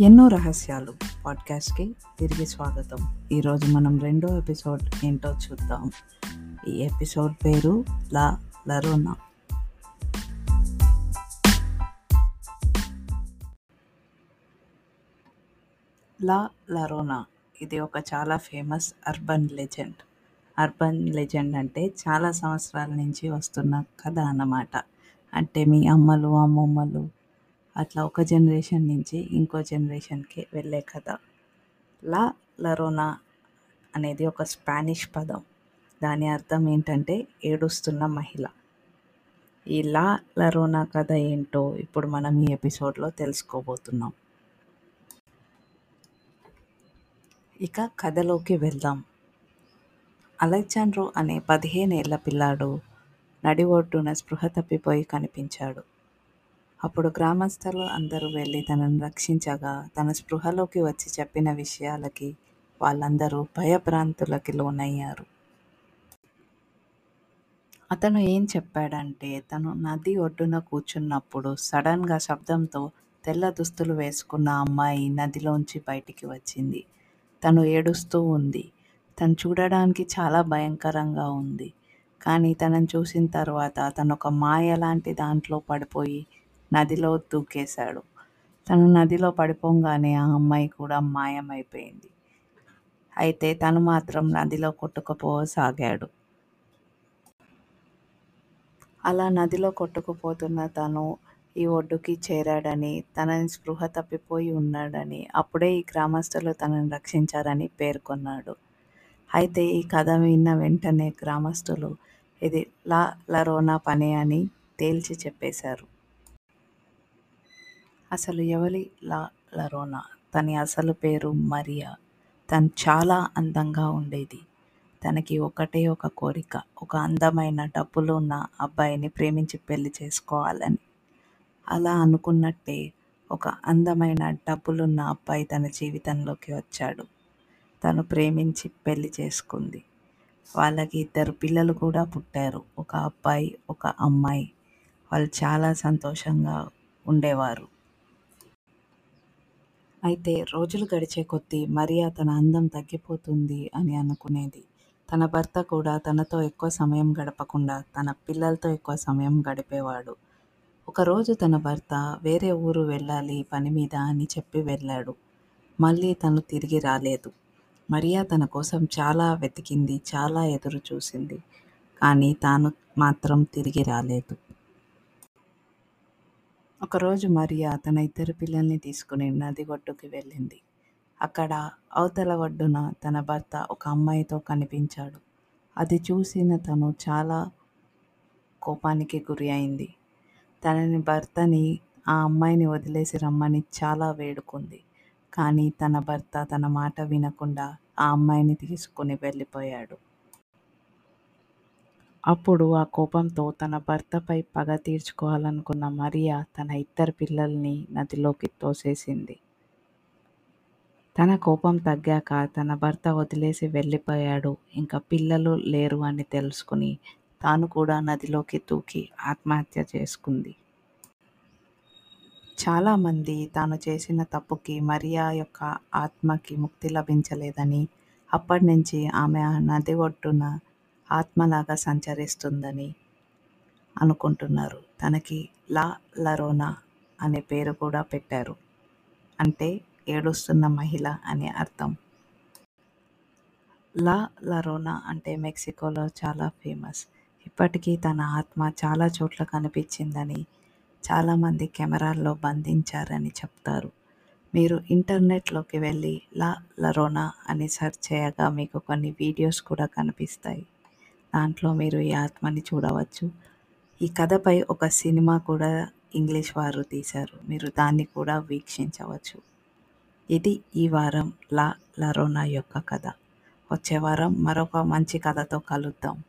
ఎన్నో రహస్యాలు పాడ్కాస్ట్కి తిరిగి స్వాగతం. ఈరోజు మనం రెండో ఎపిసోడ్ ఏంటో చూద్దాం. ఈ ఎపిసోడ్ పేరు లా లరోనా. లా లరోనా ఇది ఒక చాలా famous urban legend. Urban legend అంటే చాలా సంవత్సరాల నుంచి వస్తున్న కథ అన్నమాట. అంటే మీ అమ్మలు అమ్మమ్మలు అట్లా ఒక జనరేషన్ నుంచి ఇంకో జనరేషన్కి వెళ్ళే కథ. లా లరోనా అనేది ఒక స్పానిష్ పదం. దాని అర్థం ఏంటంటే ఏడుస్తున్న మహిళ. ఈ లా లరోనా కథ ఏంటో ఇప్పుడు మనం ఈ ఎపిసోడ్లో తెలుసుకోబోతున్నాం. ఇక కథలోకి వెళ్దాం. అలెగ్జాండ్రో అనే పదిహేనేళ్ళ పిల్లాడు నడి ఒడ్డున స్పృహ తప్పిపోయి కనిపించాడు. అప్పుడు గ్రామస్తులు అందరూ వెళ్ళి తనను రక్షించగా తన స్పృహలోకి వచ్చి చెప్పిన విషయాలకి వాళ్ళందరూ భయభ్రాంతులకి లోనయ్యారు. అతను ఏం చెప్పాడంటే తను నది ఒడ్డున కూర్చున్నప్పుడు సడన్గా శబ్దంతో తెల్ల దుస్తులు వేసుకున్న అమ్మాయి నదిలోంచి బయటికి వచ్చింది. తను ఏడుస్తూ ఉంది. తను చూడడానికి చాలా భయంకరంగా ఉంది. కానీ తనని చూసిన తర్వాత తను ఒక మాయ లాంటి దాంట్లో పడిపోయి నదిలో తూకేశాడు. తను నదిలో పడిపోగానే ఆ అమ్మాయి కూడా మాయమైపోయింది. అయితే తను మాత్రం నదిలో కొట్టుకుపోసాగాడు. అలా నదిలో కొట్టుకుపోతున్న తను ఈ ఒడ్డుకి చేరాడని తనని స్పృహ తప్పిపోయి ఉన్నాడని అప్పుడే ఈ గ్రామస్తులు తనని రక్షించారని పేర్కొన్నాడు. అయితే ఈ కథ విన్న వెంటనే గ్రామస్తులు ఇది లా లరోనా పని అని తేల్చి చెప్పేశారు. అసలు ఎవరి లా లరోనా? తన అసలు పేరు మరియా. తను చాలా అందంగా ఉండేది. తనకి ఒకటే ఒక కోరిక ఒక అందమైన డబ్బులు ఉన్న అబ్బాయిని ప్రేమించి పెళ్ళి చేసుకోవాలని. అలా అనుకున్నట్టే ఒక అందమైన డబ్బులున్న అబ్బాయి తన జీవితంలోకి వచ్చాడు. తను ప్రేమించి పెళ్ళి చేసుకుంది. వాళ్ళకి ఇద్దరు పిల్లలు కూడా పుట్టారు. ఒక అబ్బాయి ఒక అమ్మాయి. వాళ్ళు చాలా సంతోషంగా ఉండేవారు. అయితే రోజులు గడిచే కొద్దీ మరియా తన అందం తగ్గిపోతుంది అని అనుకునేది. తన భర్త కూడా తనతో ఎక్కువ సమయం గడపకుండా తన పిల్లలతో ఎక్కువ సమయం గడిపేవాడు. ఒకరోజు తన భర్త వేరే ఊరు వెళ్ళాలి పని మీద అని చెప్పి వెళ్ళాడు. మళ్ళీ తను తిరిగి రాలేదు. మరియా తన కోసం చాలా వెతికింది చాలా ఎదురు చూసింది. కానీ తాను మాత్రం తిరిగి రాలేదు. ఒకరోజు మరియా తన ఇద్దరు పిల్లల్ని తీసుకుని నది ఒడ్డుకి వెళ్ళింది. అక్కడ అవతల ఒడ్డున తన భర్త ఒక అమ్మాయితో కనిపించాడు. అది చూసిన తను చాలా కోపానికి గురి అయింది. తనని భర్తని ఆ అమ్మాయిని వదిలేసి రమ్మని చాలా వేడుకుంది. కానీ తన భర్త తన మాట వినకుండా ఆ అమ్మాయిని తీసుకుని వెళ్ళిపోయాడు. అప్పుడు ఆ కోపంతో తన భర్తపై పగ తీర్చుకోవాలనుకున్న మరియా తన ఇద్దరు పిల్లల్ని నదిలోకి తోసేసింది. తన కోపం తగ్గాక తన భర్త వదిలేసి వెళ్ళిపోయాడు. ఇంకా పిల్లలు లేరు అని తెలుసుకుని తాను కూడా నదిలోకి దూకి ఆత్మహత్య చేసుకుంది. చాలామంది తాను చేసిన తప్పుకి మరియా యొక్క ఆత్మకి ముక్తి లభించలేదని అప్పటి నుంచి ఆమె ఆ నది ఒడ్డున ఆత్మలాగా సంచరిస్తుందని అనుకుంటున్నారు. తనకి లా లరోనా అనే పేరు కూడా పెట్టారు. అంటే ఏడుస్తున్న మహిళ అనే అర్థం. లా లరోనా అంటే మెక్సికోలో చాలా ఫేమస్. ఇప్పటికీ తన ఆత్మ చాలా చోట్ల కనిపించిందని చాలామంది కెమెరాల్లో బంధించారని చెప్తారు. మీరు ఇంటర్నెట్లోకి వెళ్ళి లా లరోనా అని సెర్చ్ చేయగా మీకు కొన్ని వీడియోస్ కూడా కనిపిస్తాయి. దాంట్లో మీరు ఈ ఆత్మని చూడవచ్చు. ఈ కథపై ఒక సినిమా కూడా ఇంగ్లీష్ వారు తీశారు. మీరు దాన్ని కూడా వీక్షించవచ్చు. ఇది ఈ వారం లా లరోనా యొక్క కథ. వచ్చే వారం మరొక మంచి కథతో కలుద్దాం.